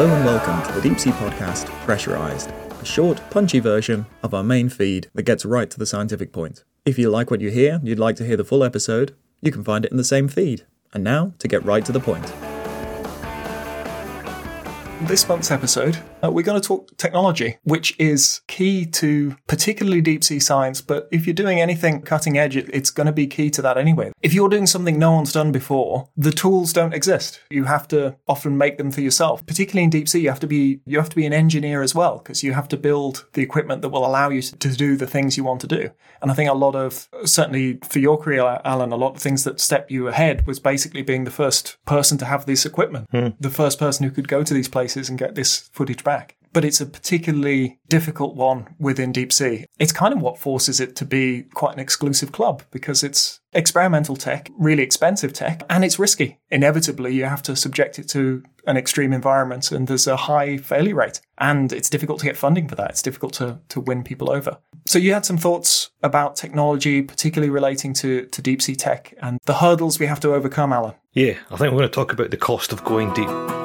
Hello and welcome to the Deep Sea Podcast Pressurized, a short, punchy version of our main feed that gets right to the scientific point. If you like what you hear and you'd like to hear the full episode, you can find it in the same feed. And now, to get right to the point. This month's episode, uh, we're going to talk technology, which is key to particularly deep sea science. But if you're doing anything cutting edge, it, it's going to be key to that anyway. If you're doing something no one's done before, the tools don't exist. You have to often make them for yourself. Particularly in deep sea, you have to be you have to be an engineer as well because you have to build the equipment that will allow you to do the things you want to do. And I think a lot of certainly for your career, Alan, a lot of things that step you ahead was basically being the first person to have this equipment, the first person who could go to these places and get this footage back. But it's a particularly difficult one within deep sea. It's kind of what forces it to be quite an exclusive club because it's experimental tech, really expensive tech, and it's risky. Inevitably, you have to subject it to an extreme environment and there's a high failure rate. And it's difficult to get funding for that. It's difficult to, to win people over. So you had some thoughts about technology, particularly relating to, to deep sea tech and the hurdles we have to overcome, Alan. Yeah, I think we're going to talk about the cost of going deep.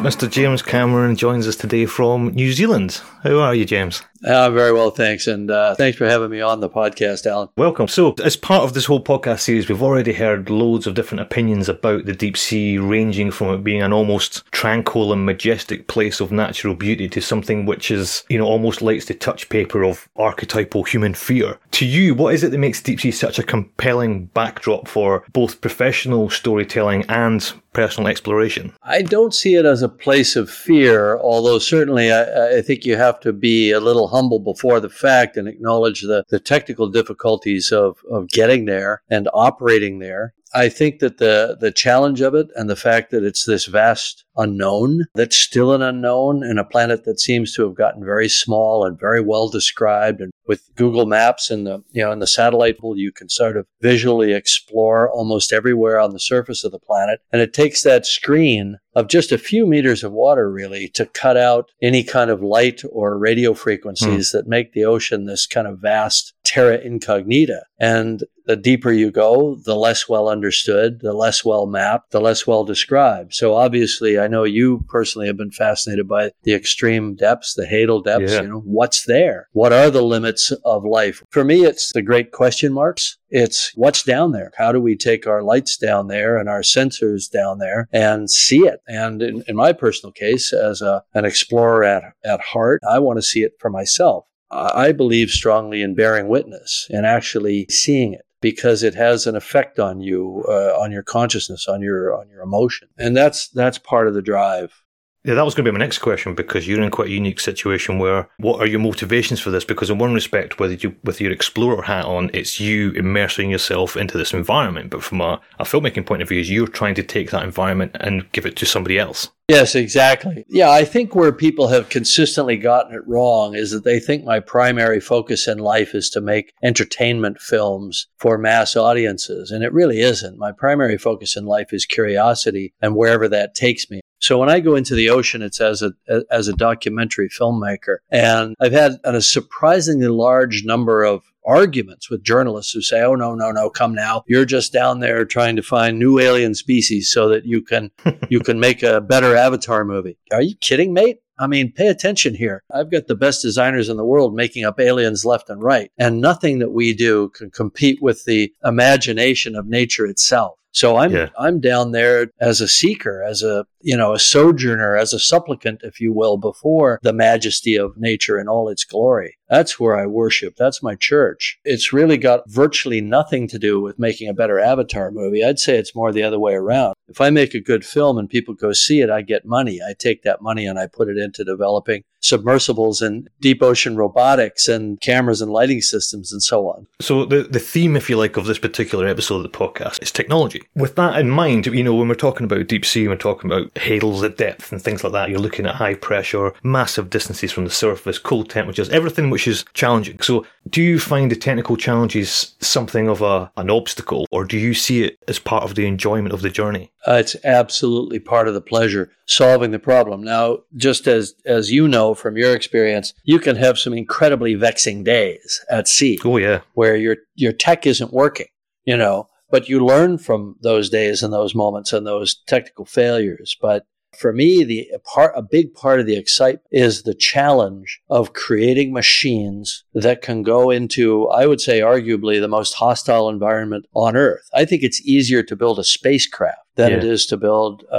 Mr. James Cameron joins us today from New Zealand. How are you, James? Uh, very well, thanks. And uh, thanks for having me on the podcast, Alan. Welcome. So, as part of this whole podcast series, we've already heard loads of different opinions about the deep sea, ranging from it being an almost tranquil and majestic place of natural beauty to something which is, you know, almost likes the touch paper of archetypal human fear. To you, what is it that makes deep sea such a compelling backdrop for both professional storytelling and personal exploration? I don't see it as a place of fear, although certainly I, I, think you have to be a little humble before the fact and acknowledge the, the technical difficulties of, of getting there and operating there. I think that the the challenge of it and the fact that it's this vast unknown that's still an unknown in a planet that seems to have gotten very small and very well described and with Google Maps and the you know and the satellite you can sort of visually explore almost everywhere on the surface of the planet and it takes that screen of just a few meters of water really to cut out any kind of light or radio frequencies hmm. that make the ocean this kind of vast terra incognita and the deeper you go, the less well understood, the less well mapped, the less well described. So obviously, I know you personally have been fascinated by the extreme depths, the Hadal depths. Yeah. You know, what's there? What are the limits of life? For me, it's the great question marks. It's what's down there. How do we take our lights down there and our sensors down there and see it? And in, in my personal case, as a, an explorer at, at heart, I want to see it for myself. I believe strongly in bearing witness and actually seeing it because it has an effect on you, uh, on your consciousness, on your on your emotion, and that's that's part of the drive. Yeah, that was going to be my next question because you're in quite a unique situation where what are your motivations for this? Because in one respect, whether you with your explorer hat on, it's you immersing yourself into this environment. But from a, a filmmaking point of view, is you're trying to take that environment and give it to somebody else. Yes, exactly. Yeah, I think where people have consistently gotten it wrong is that they think my primary focus in life is to make entertainment films for mass audiences. And it really isn't. My primary focus in life is curiosity and wherever that takes me. So when I go into the ocean, it's as a as a documentary filmmaker, and I've had a surprisingly large number of arguments with journalists who say, "Oh no, no, no, come now! You're just down there trying to find new alien species so that you can you can make a better Avatar movie." Are you kidding, mate? I mean, pay attention here. I've got the best designers in the world making up aliens left and right, and nothing that we do can compete with the imagination of nature itself. So I'm yeah. I'm down there as a seeker, as a you know a sojourner, as a supplicant, if you will, before the majesty of nature in all its glory. That's where I worship. That's my church. It's really got virtually nothing to do with making a better Avatar movie. I'd say it's more the other way around. If I make a good film and people go see it, I get money. I take that money and I put it into developing submersibles and deep ocean robotics and cameras and lighting systems and so on. So the the theme, if you like, of this particular episode of the podcast is technology. With that in mind, you know, when we're talking about deep sea, we're talking about hadals at depth and things like that. You're looking at high pressure, massive distances from the surface, cold temperatures, everything which is challenging. So do you find the technical challenges something of a an obstacle, or do you see it as part of the enjoyment of the journey? Uh, it's absolutely part of the pleasure solving the problem. Now, just as as you know from your experience, you can have some incredibly vexing days at sea. Oh yeah, where your your tech isn't working. You know, but you learn from those days and those moments and those technical failures. But for me, the a part, a big part of the excitement is the challenge of creating machines that can go into, I would say, arguably the most hostile environment on Earth. I think it's easier to build a spacecraft than Yeah. it is to build a,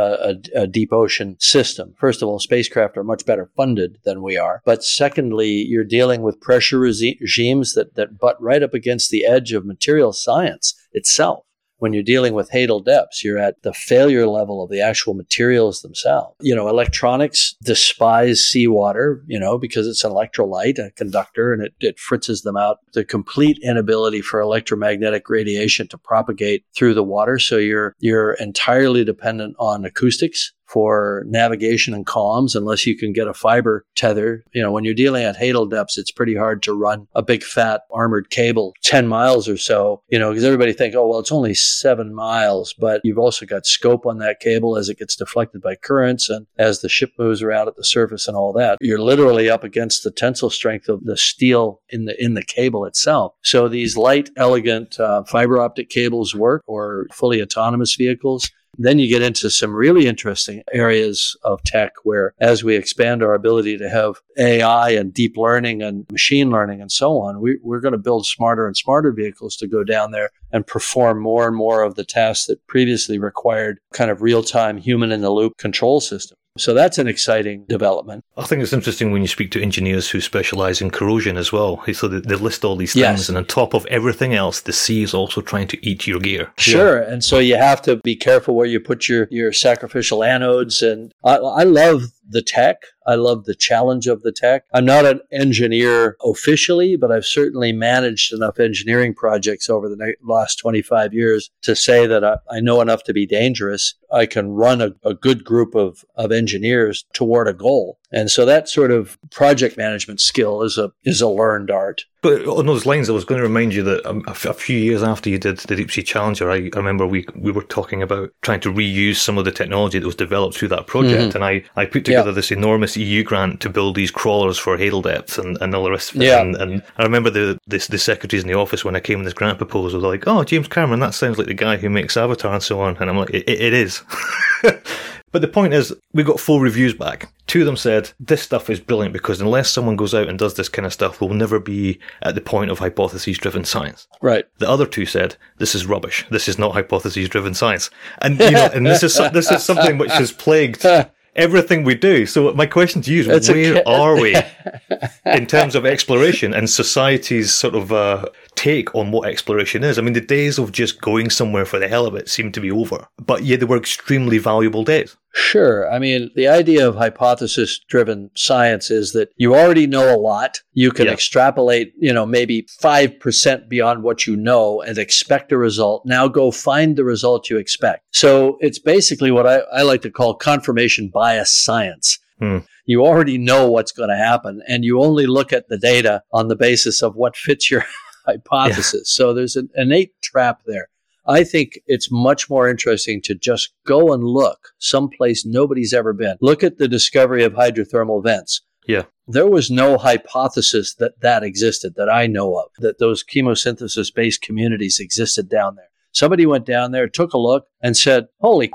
a, a deep ocean system. First of all, spacecraft are much better funded than we are. But secondly, you're dealing with pressure regi- regimes that, that butt right up against the edge of material science itself. When you're dealing with hadal depths, you're at the failure level of the actual materials themselves. You know, electronics despise seawater, you know, because it's an electrolyte, a conductor, and it, it fritzes them out. The complete inability for electromagnetic radiation to propagate through the water. So you're, you're entirely dependent on acoustics for navigation and comms unless you can get a fiber tether. You know, when you're dealing at hadal depths, it's pretty hard to run a big fat armored cable 10 miles or so, you know, because everybody think, oh, well, it's only seven miles, but you've also got scope on that cable as it gets deflected by currents and as the ship moves around at the surface and all that. You're literally up against the tensile strength of the steel in the, in the cable itself. So these light, elegant uh, fiber optic cables work or fully autonomous vehicles. Then you get into some really interesting areas of tech where, as we expand our ability to have AI and deep learning and machine learning and so on, we, we're going to build smarter and smarter vehicles to go down there and perform more and more of the tasks that previously required kind of real time human in the loop control system. So that's an exciting development. I think it's interesting when you speak to engineers who specialize in corrosion as well. So they, they list all these things, Yes. and on top of everything else, the sea is also trying to eat your gear. Sure. And so you have to be careful where you put your, your sacrificial anodes. And I, I love the tech. I love the challenge of the tech. I'm not an engineer officially, but I've certainly managed enough engineering projects over the last 25 years to say that I, I know enough to be dangerous. I can run a, a good group of, of engineers toward a goal. And so that sort of project management skill is a, is a learned art. But on those lines, I was going to remind you that um, a, f- a few years after you did the Deep Sea Challenger, I, I remember we we were talking about trying to reuse some of the technology that was developed through that project, and I, I put together Yeah. this enormous EU grant to build these crawlers for hadal depth and, and all the rest of it. Yeah. And, and I remember the, the the secretaries in the office when I came with this grant proposal, were like, "Oh, James Cameron, that sounds like the guy who makes Avatar and so on," and I'm like, "It, it is." But the point is, we got four reviews back. Two of them said, this stuff is brilliant because unless someone goes out and does this kind of stuff, we'll never be at the point of hypotheses driven science. Right. The other two said, this is rubbish. This is not hypotheses driven science. And, you know, and this is, this is something which has plagued everything we do. So my question to you is, where are we in terms of exploration and society's sort of uh, take on what exploration is? I mean, the days of just going somewhere for the hell of it seem to be over, but yet they were extremely valuable days. Sure. I mean, the idea of hypothesis driven science is that you already know a lot. You can Yeah. extrapolate, you know, maybe 5% beyond what you know and expect a result. Now go find the result you expect. So it's basically what I, I like to call confirmation bias science. Hmm. You already know what's going to happen and you only look at the data on the basis of what fits your hypothesis. So there's an innate trap there. I think it's much more interesting to just go and look someplace nobody's ever been. Look at the discovery of hydrothermal vents. Yeah. There was no hypothesis that that existed that I know of, that those chemosynthesis based communities existed down there. Somebody went down there, took a look, and said, Holy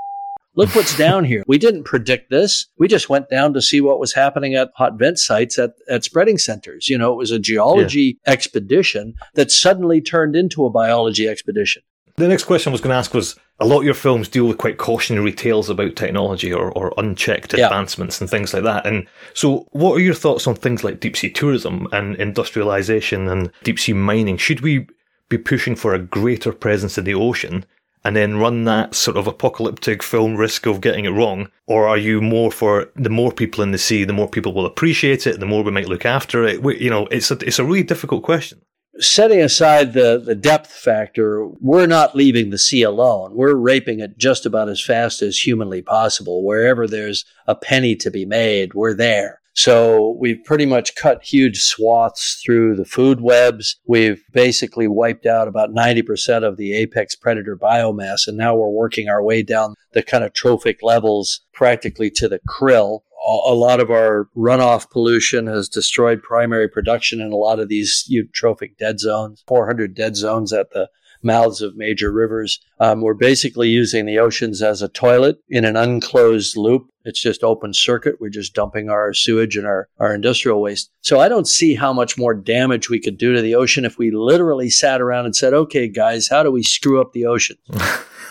Look what's down here. We didn't predict this. We just went down to see what was happening at hot vent sites at, at spreading centers. You know, it was a geology expedition that suddenly turned into a biology expedition. The next question I was going to ask was a lot of your films deal with quite cautionary tales about technology or, or unchecked Yeah. advancements and things like that. And so, what are your thoughts on things like deep sea tourism and industrialization and deep sea mining? Should we be pushing for a greater presence in the ocean and then run that sort of apocalyptic film risk of getting it wrong? Or are you more for the more people in the sea, the more people will appreciate it, the more we might look after it? We, you know, it's a, it's a really difficult question. setting aside the, the depth factor, we're not leaving the sea alone. We're raping it just about as fast as humanly possible. Wherever there's a penny to be made, we're there. So we've pretty much cut huge swaths through the food webs. We've basically wiped out about 90% of the apex predator biomass. And now we're working our way down the kind of trophic levels practically to the krill a lot of our runoff pollution has destroyed primary production in a lot of these eutrophic dead zones 400 dead zones at the mouths of major rivers. Um, we're basically using the oceans as a toilet in an unclosed loop. It's just open circuit. We're just dumping our sewage and our, our industrial waste. So I don't see how much more damage we could do to the ocean if we literally sat around and said, okay, guys, how do we screw up the ocean?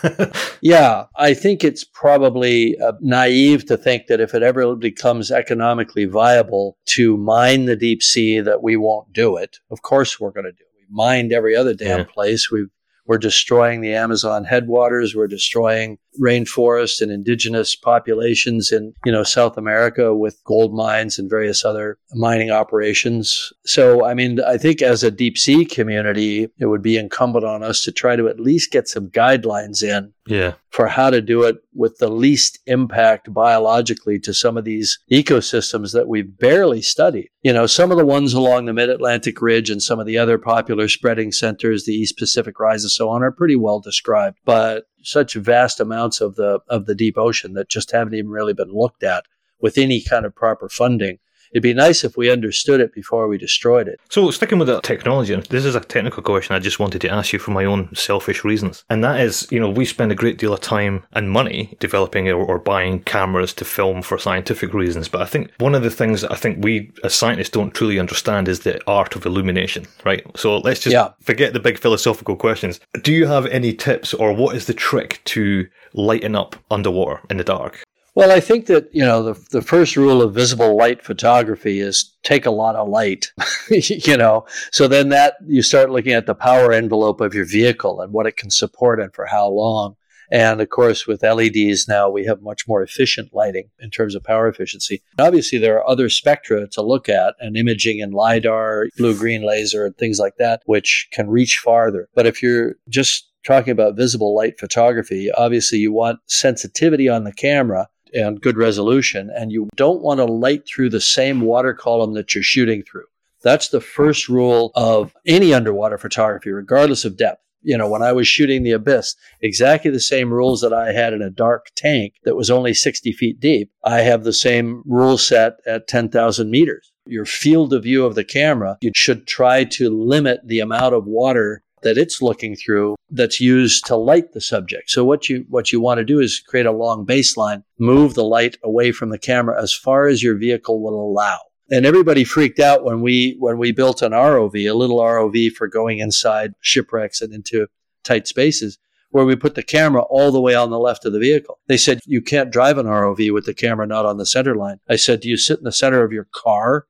yeah, I think it's probably uh, naive to think that if it ever becomes economically viable to mine the deep sea, that we won't do it. Of course, we're going to do it. We mined every other damn yeah. place. We've we're destroying the Amazon headwaters. We're destroying rainforest and indigenous populations in, you know, South America with gold mines and various other mining operations. So, I mean, I think as a deep sea community, it would be incumbent on us to try to at least get some guidelines in yeah. for how to do it with the least impact biologically to some of these ecosystems that we've barely studied. You know, some of the ones along the mid Atlantic ridge and some of the other popular spreading centers, the East Pacific Rise and so on, are pretty well described. But such vast amounts of the of the deep ocean that just haven't even really been looked at with any kind of proper funding it'd be nice if we understood it before we destroyed it. So, sticking with that technology, and this is a technical question I just wanted to ask you for my own selfish reasons. And that is, you know, we spend a great deal of time and money developing or, or buying cameras to film for scientific reasons. But I think one of the things that I think we as scientists don't truly understand is the art of illumination, right? So, let's just yeah. forget the big philosophical questions. Do you have any tips or what is the trick to lighten up underwater in the dark? Well, I think that, you know, the, the first rule of visible light photography is take a lot of light, you know. So then that you start looking at the power envelope of your vehicle and what it can support and for how long. And of course, with LEDs now, we have much more efficient lighting in terms of power efficiency. Obviously, there are other spectra to look at and imaging and LIDAR, blue green laser, and things like that, which can reach farther. But if you're just talking about visible light photography, obviously you want sensitivity on the camera and good resolution, and you don't want to light through the same water column that you're shooting through. That's the first rule of any underwater photography, regardless of depth. You know, when I was shooting the abyss, exactly the same rules that I had in a dark tank that was only 60 feet deep, I have the same rule set at 10,000 meters. Your field of view of the camera, you should try to limit the amount of water that it's looking through that's used to light the subject. So what you what you want to do is create a long baseline, move the light away from the camera as far as your vehicle will allow. And everybody freaked out when we when we built an ROV, a little ROV for going inside shipwrecks and into tight spaces where we put the camera all the way on the left of the vehicle. They said, You can't drive an ROV with the camera not on the center line. I said, Do you sit in the center of your car?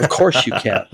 Of course you can.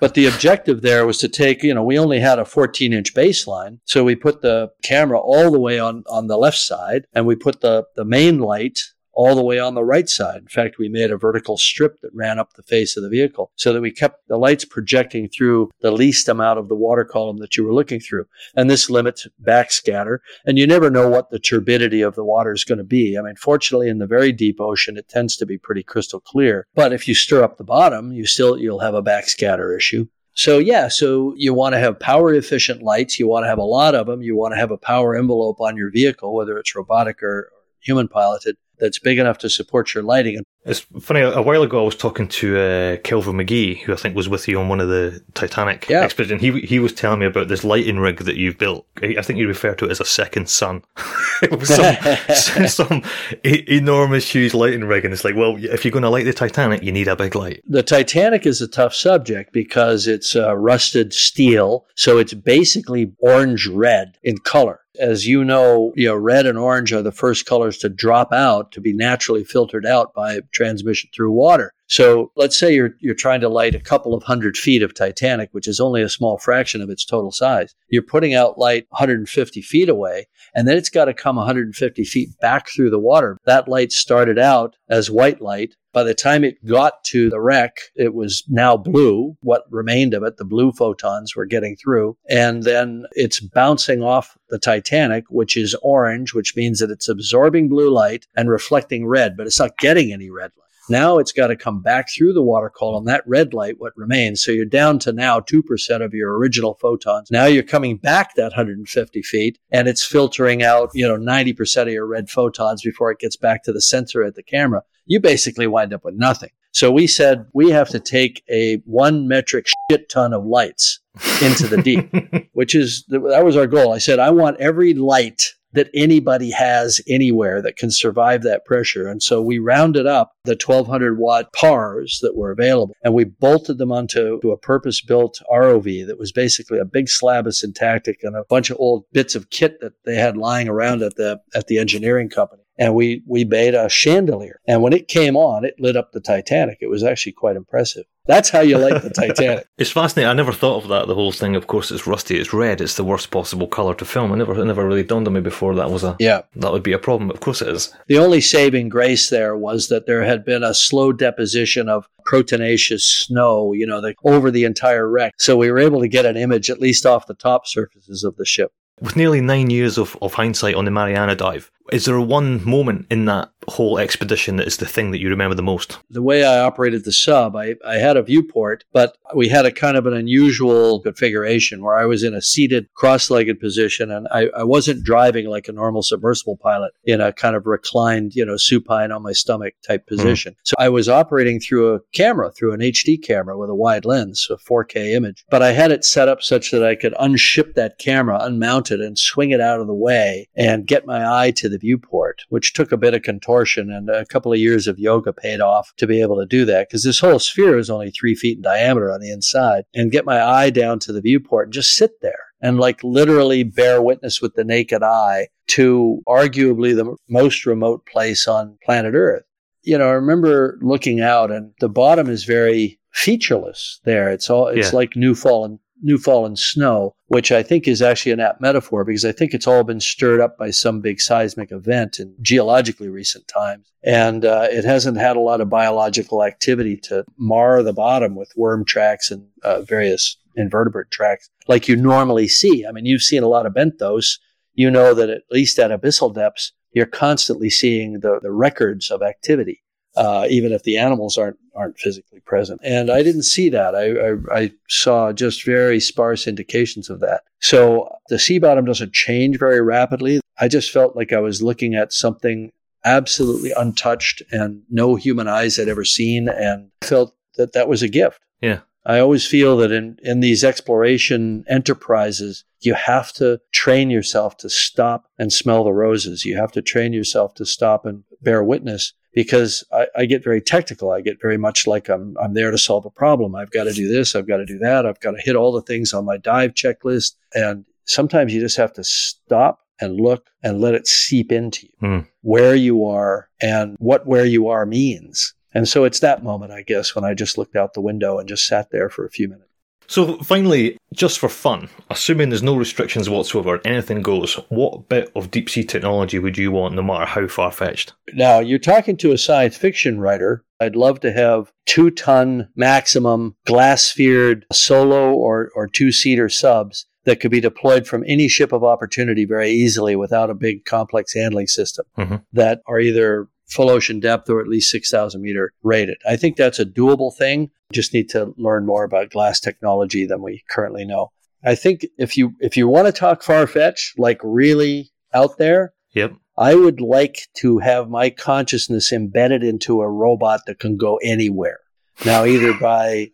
but the objective there was to take, you know, we only had a 14 inch baseline. So we put the camera all the way on, on the left side and we put the, the main light all the way on the right side. In fact, we made a vertical strip that ran up the face of the vehicle so that we kept the lights projecting through the least amount of the water column that you were looking through. And this limits backscatter. And you never know what the turbidity of the water is going to be. I mean, fortunately, in the very deep ocean, it tends to be pretty crystal clear. But if you stir up the bottom, you still, you'll have a backscatter issue. So yeah, so you want to have power efficient lights. You want to have a lot of them. You want to have a power envelope on your vehicle, whether it's robotic or human piloted that's big enough to support your lighting. It's funny. A while ago, I was talking to uh, Kelvin McGee, who I think was with you on one of the Titanic yeah. expeditions. He he was telling me about this lighting rig that you've built. I think you refer to it as a second sun. it was some, some enormous, huge lighting rig, and it's like, well, if you're going to light the Titanic, you need a big light. The Titanic is a tough subject because it's uh, rusted steel, so it's basically orange red in color. As you know, you know, red and orange are the first colors to drop out to be naturally filtered out by transmission through water. So let's say you're you're trying to light a couple of hundred feet of Titanic, which is only a small fraction of its total size. You're putting out light 150 feet away, and then it's got to come 150 feet back through the water. That light started out as white light. By the time it got to the wreck, it was now blue. What remained of it, the blue photons were getting through. And then it's bouncing off the Titanic, which is orange, which means that it's absorbing blue light and reflecting red, but it's not getting any red light. Now it's got to come back through the water column, that red light, what remains. So you're down to now 2% of your original photons. Now you're coming back that 150 feet and it's filtering out, you know, 90% of your red photons before it gets back to the sensor at the camera. You basically wind up with nothing. So we said we have to take a one metric shit ton of lights into the deep, which is that was our goal. I said I want every light that anybody has anywhere that can survive that pressure. And so we rounded up the 1200 watt PARs that were available and we bolted them onto a purpose built ROV that was basically a big slab of syntactic and a bunch of old bits of kit that they had lying around at the, at the engineering company and we we made a chandelier. And when it came on, it lit up the Titanic. It was actually quite impressive. That's how you like the Titanic. it's fascinating. I never thought of that. The whole thing. Of course, it's rusty. It's red. It's the worst possible color to film. I never, it never really dawned on me before that was a yeah. That would be a problem. Of course, it is. The only saving grace there was that there had been a slow deposition of proteinaceous snow, you know, the, over the entire wreck. So we were able to get an image at least off the top surfaces of the ship. With nearly nine years of, of hindsight on the Mariana dive, is there one moment in that whole expedition that is the thing that you remember the most? The way I operated the sub, I, I had a viewport, but we had a kind of an unusual configuration where I was in a seated, cross legged position and I, I wasn't driving like a normal submersible pilot in a kind of reclined, you know, supine on my stomach type hmm. position. Mm. So I was operating through a camera, through an HD camera with a wide lens, a 4K image, but I had it set up such that I could unship that camera, unmount it, and swing it out of the way and get my eye to the viewport, which took a bit of contortion and a couple of years of yoga paid off to be able to do that because this whole sphere is only three feet in diameter on the inside and get my eye down to the viewport and just sit there and like literally bear witness with the naked eye to arguably the most remote place on planet Earth. You know, I remember looking out and the bottom is very featureless there. It's all, it's yeah. like new fallen new fallen snow, which I think is actually an apt metaphor because I think it's all been stirred up by some big seismic event in geologically recent times. And uh, it hasn't had a lot of biological activity to mar the bottom with worm tracks and uh, various invertebrate tracks like you normally see. I mean, you've seen a lot of benthos. You know that at least at abyssal depths, you're constantly seeing the, the records of activity uh, even if the animals aren't aren't physically present. And I didn't see that. I, I, I saw just very sparse indications of that. So the sea bottom doesn't change very rapidly. I just felt like I was looking at something absolutely untouched and no human eyes had ever seen, and felt that that was a gift. Yeah. I always feel that in, in these exploration enterprises, you have to train yourself to stop and smell the roses. You have to train yourself to stop and bear witness because I, I, get very technical. I get very much like I'm, I'm there to solve a problem. I've got to do this. I've got to do that. I've got to hit all the things on my dive checklist. And sometimes you just have to stop and look and let it seep into you mm. where you are and what where you are means. And so it's that moment, I guess, when I just looked out the window and just sat there for a few minutes. So finally, just for fun, assuming there's no restrictions whatsoever, anything goes, what bit of deep sea technology would you want no matter how far fetched? Now, you're talking to a science fiction writer. I'd love to have two ton maximum glass sphered solo or, or two seater subs that could be deployed from any ship of opportunity very easily without a big complex handling system mm-hmm. that are either full ocean depth or at least 6,000 meter rated. I think that's a doable thing. Just need to learn more about glass technology than we currently know. I think if you if you want to talk far fetched, like really out there, yep. I would like to have my consciousness embedded into a robot that can go anywhere. Now, either by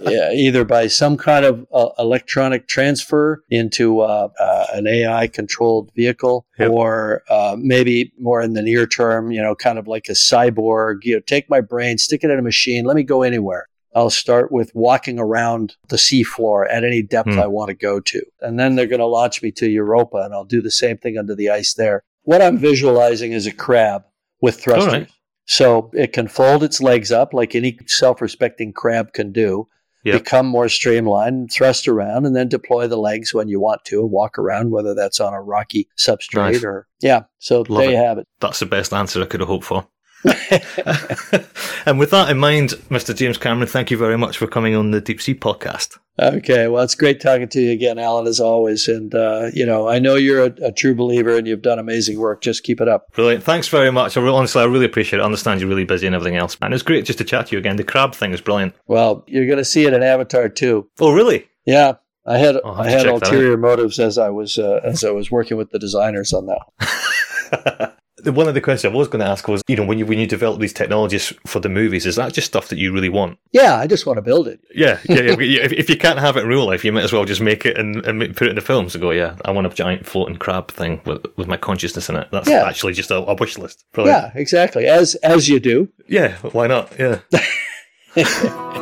yeah, either by some kind of uh, electronic transfer into uh, uh, an AI controlled vehicle, yep. or uh, maybe more in the near term, you know, kind of like a cyborg. You know, take my brain, stick it in a machine, let me go anywhere. I'll start with walking around the seafloor at any depth mm. I want to go to. And then they're going to launch me to Europa and I'll do the same thing under the ice there. What I'm visualizing is a crab with thrusters. So it can fold its legs up like any self respecting crab can do, yep. become more streamlined, thrust around, and then deploy the legs when you want to and walk around, whether that's on a rocky substrate nice. or, yeah. So Love there it. you have it. That's the best answer I could have hoped for. and with that in mind, Mr. James Cameron, thank you very much for coming on the Deep Sea podcast. Okay, well, it's great talking to you again, Alan, as always. And uh, you know, I know you're a, a, true believer, and you've done amazing work. Just keep it up. Brilliant. Thanks very much. I really, honestly, I really appreciate it. I understand you're really busy and everything else, and it's great just to chat to you again. The crab thing is brilliant. Well, you're going to see it in Avatar too. Oh, really? Yeah. I had I had ulterior motives as I was uh, as I was working with the designers on that. the- one of the questions I was going to ask was, you know, when you when you develop these technologies for the movies, is that just stuff that you really want? Yeah, I just want to build it. Yeah, yeah. yeah. if, if you can't have it in real life, you might as well just make it and, and put it in the films and go, yeah, I want a giant floating crab thing with with my consciousness in it. That's Yeah. actually just a, a wish list. Brilliant. Yeah, exactly. As as you do. yeah. Why not? Yeah.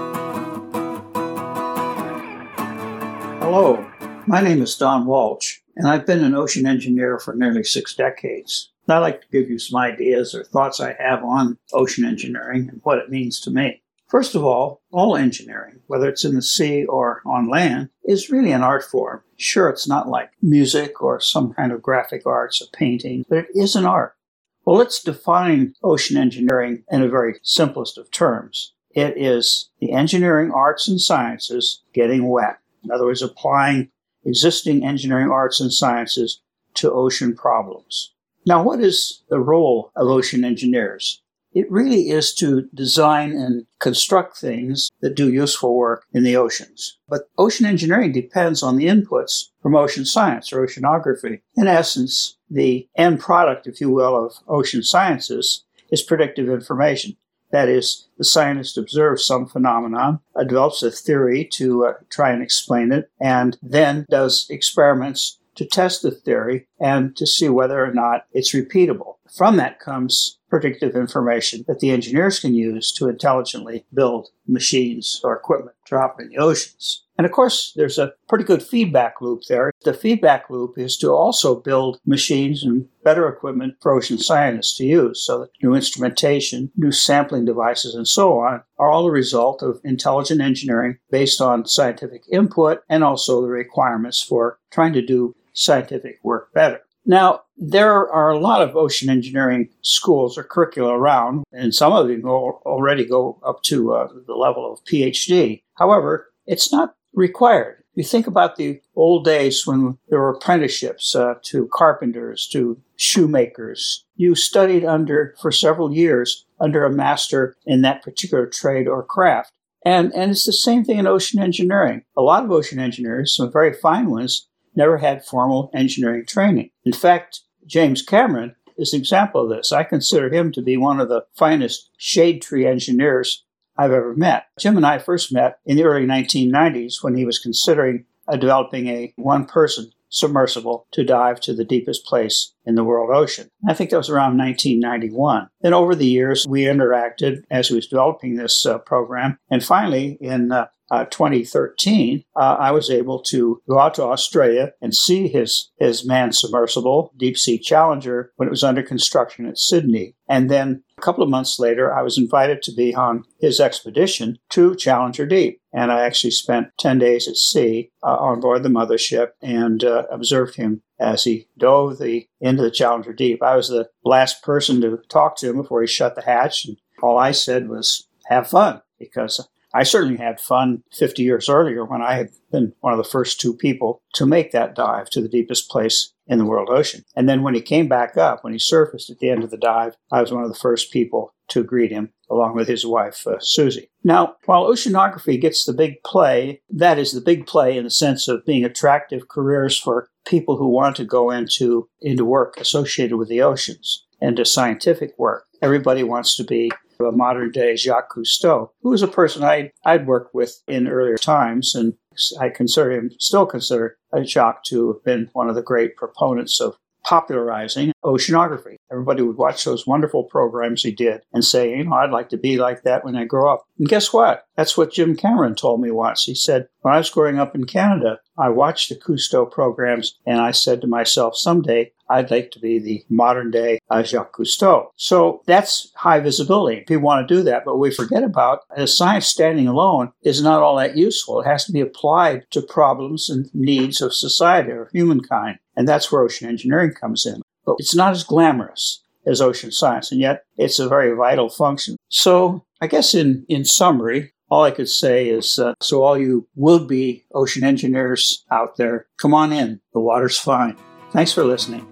Hello, my name is Don Walsh, and I've been an ocean engineer for nearly six decades. I'd like to give you some ideas or thoughts I have on ocean engineering and what it means to me. First of all, all engineering, whether it's in the sea or on land, is really an art form. Sure, it's not like music or some kind of graphic arts or painting, but it is an art. Well, let's define ocean engineering in a very simplest of terms. It is the engineering arts and sciences getting wet. In other words, applying existing engineering arts and sciences to ocean problems. Now, what is the role of ocean engineers? It really is to design and construct things that do useful work in the oceans. But ocean engineering depends on the inputs from ocean science or oceanography. In essence, the end product, if you will, of ocean sciences is predictive information. That is, the scientist observes some phenomenon, uh, develops a theory to uh, try and explain it, and then does experiments to test the theory and to see whether or not it's repeatable. From that comes predictive information that the engineers can use to intelligently build machines or equipment operate in the oceans. And of course, there's a pretty good feedback loop there. The feedback loop is to also build machines and better equipment for ocean scientists to use. So that new instrumentation, new sampling devices, and so on are all a result of intelligent engineering based on scientific input and also the requirements for trying to do scientific work better. Now, there are a lot of ocean engineering schools or curricula around, and some of them already go up to uh, the level of PhD. However, it's not required. You think about the old days when there were apprenticeships uh, to carpenters, to shoemakers. You studied under, for several years, under a master in that particular trade or craft. And, and it's the same thing in ocean engineering. A lot of ocean engineers, some very fine ones, never had formal engineering training. In fact, James Cameron is an example of this. I consider him to be one of the finest shade tree engineers I've ever met. Jim and I first met in the early 1990s when he was considering uh, developing a one person submersible to dive to the deepest place in the world ocean. I think that was around 1991. Then over the years, we interacted as he was developing this uh, program. And finally, in uh, uh, 2013, uh, I was able to go out to Australia and see his, his manned submersible, Deep Sea Challenger, when it was under construction at Sydney. And then a couple of months later, I was invited to be on his expedition to Challenger Deep. And I actually spent 10 days at sea uh, on board the mothership and uh, observed him as he dove the, into the Challenger Deep. I was the last person to talk to him before he shut the hatch. And all I said was, have fun, because I certainly had fun 50 years earlier when I had been one of the first two people to make that dive to the deepest place in the world ocean. And then when he came back up, when he surfaced at the end of the dive, I was one of the first people to greet him, along with his wife, uh, Suzy. Now, while oceanography gets the big play, that is the big play in the sense of being attractive careers for people who want to go into, into work associated with the oceans and to scientific work. Everybody wants to be a modern day Jacques Cousteau, who was a person I, I'd worked with in earlier times, and I consider him, still consider Jacques to have been one of the great proponents of popularizing oceanography. Everybody would watch those wonderful programs he did and say, you know, I'd like to be like that when I grow up. And guess what? That's what Jim Cameron told me once. He said, when I was growing up in Canada, I watched the Cousteau programs and I said to myself, someday I'd like to be the modern day Jacques Cousteau. So that's high visibility. People want to do that, but we forget about uh, science standing alone is not all that useful. It has to be applied to problems and needs of society or humankind. And that's where ocean engineering comes in. But it's not as glamorous as ocean science, and yet it's a very vital function. So I guess in, in summary, all I could say is uh, so all you would be ocean engineers out there, come on in. The water's fine. Thanks for listening.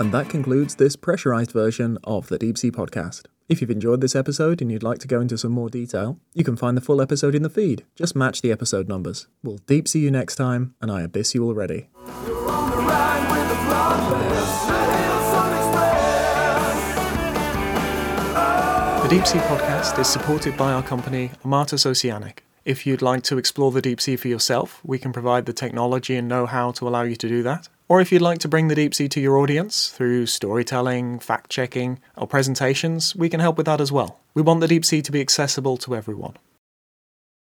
And that concludes this pressurized version of the Deep Sea Podcast. If you've enjoyed this episode and you'd like to go into some more detail, you can find the full episode in the feed. Just match the episode numbers. We'll deep see you next time, and I abyss you already. The Deep Sea Podcast is supported by our company, Armatus Oceanic. If you'd like to explore the deep sea for yourself, we can provide the technology and know how to allow you to do that. Or if you'd like to bring the deep sea to your audience through storytelling, fact checking, or presentations, we can help with that as well. We want the deep sea to be accessible to everyone.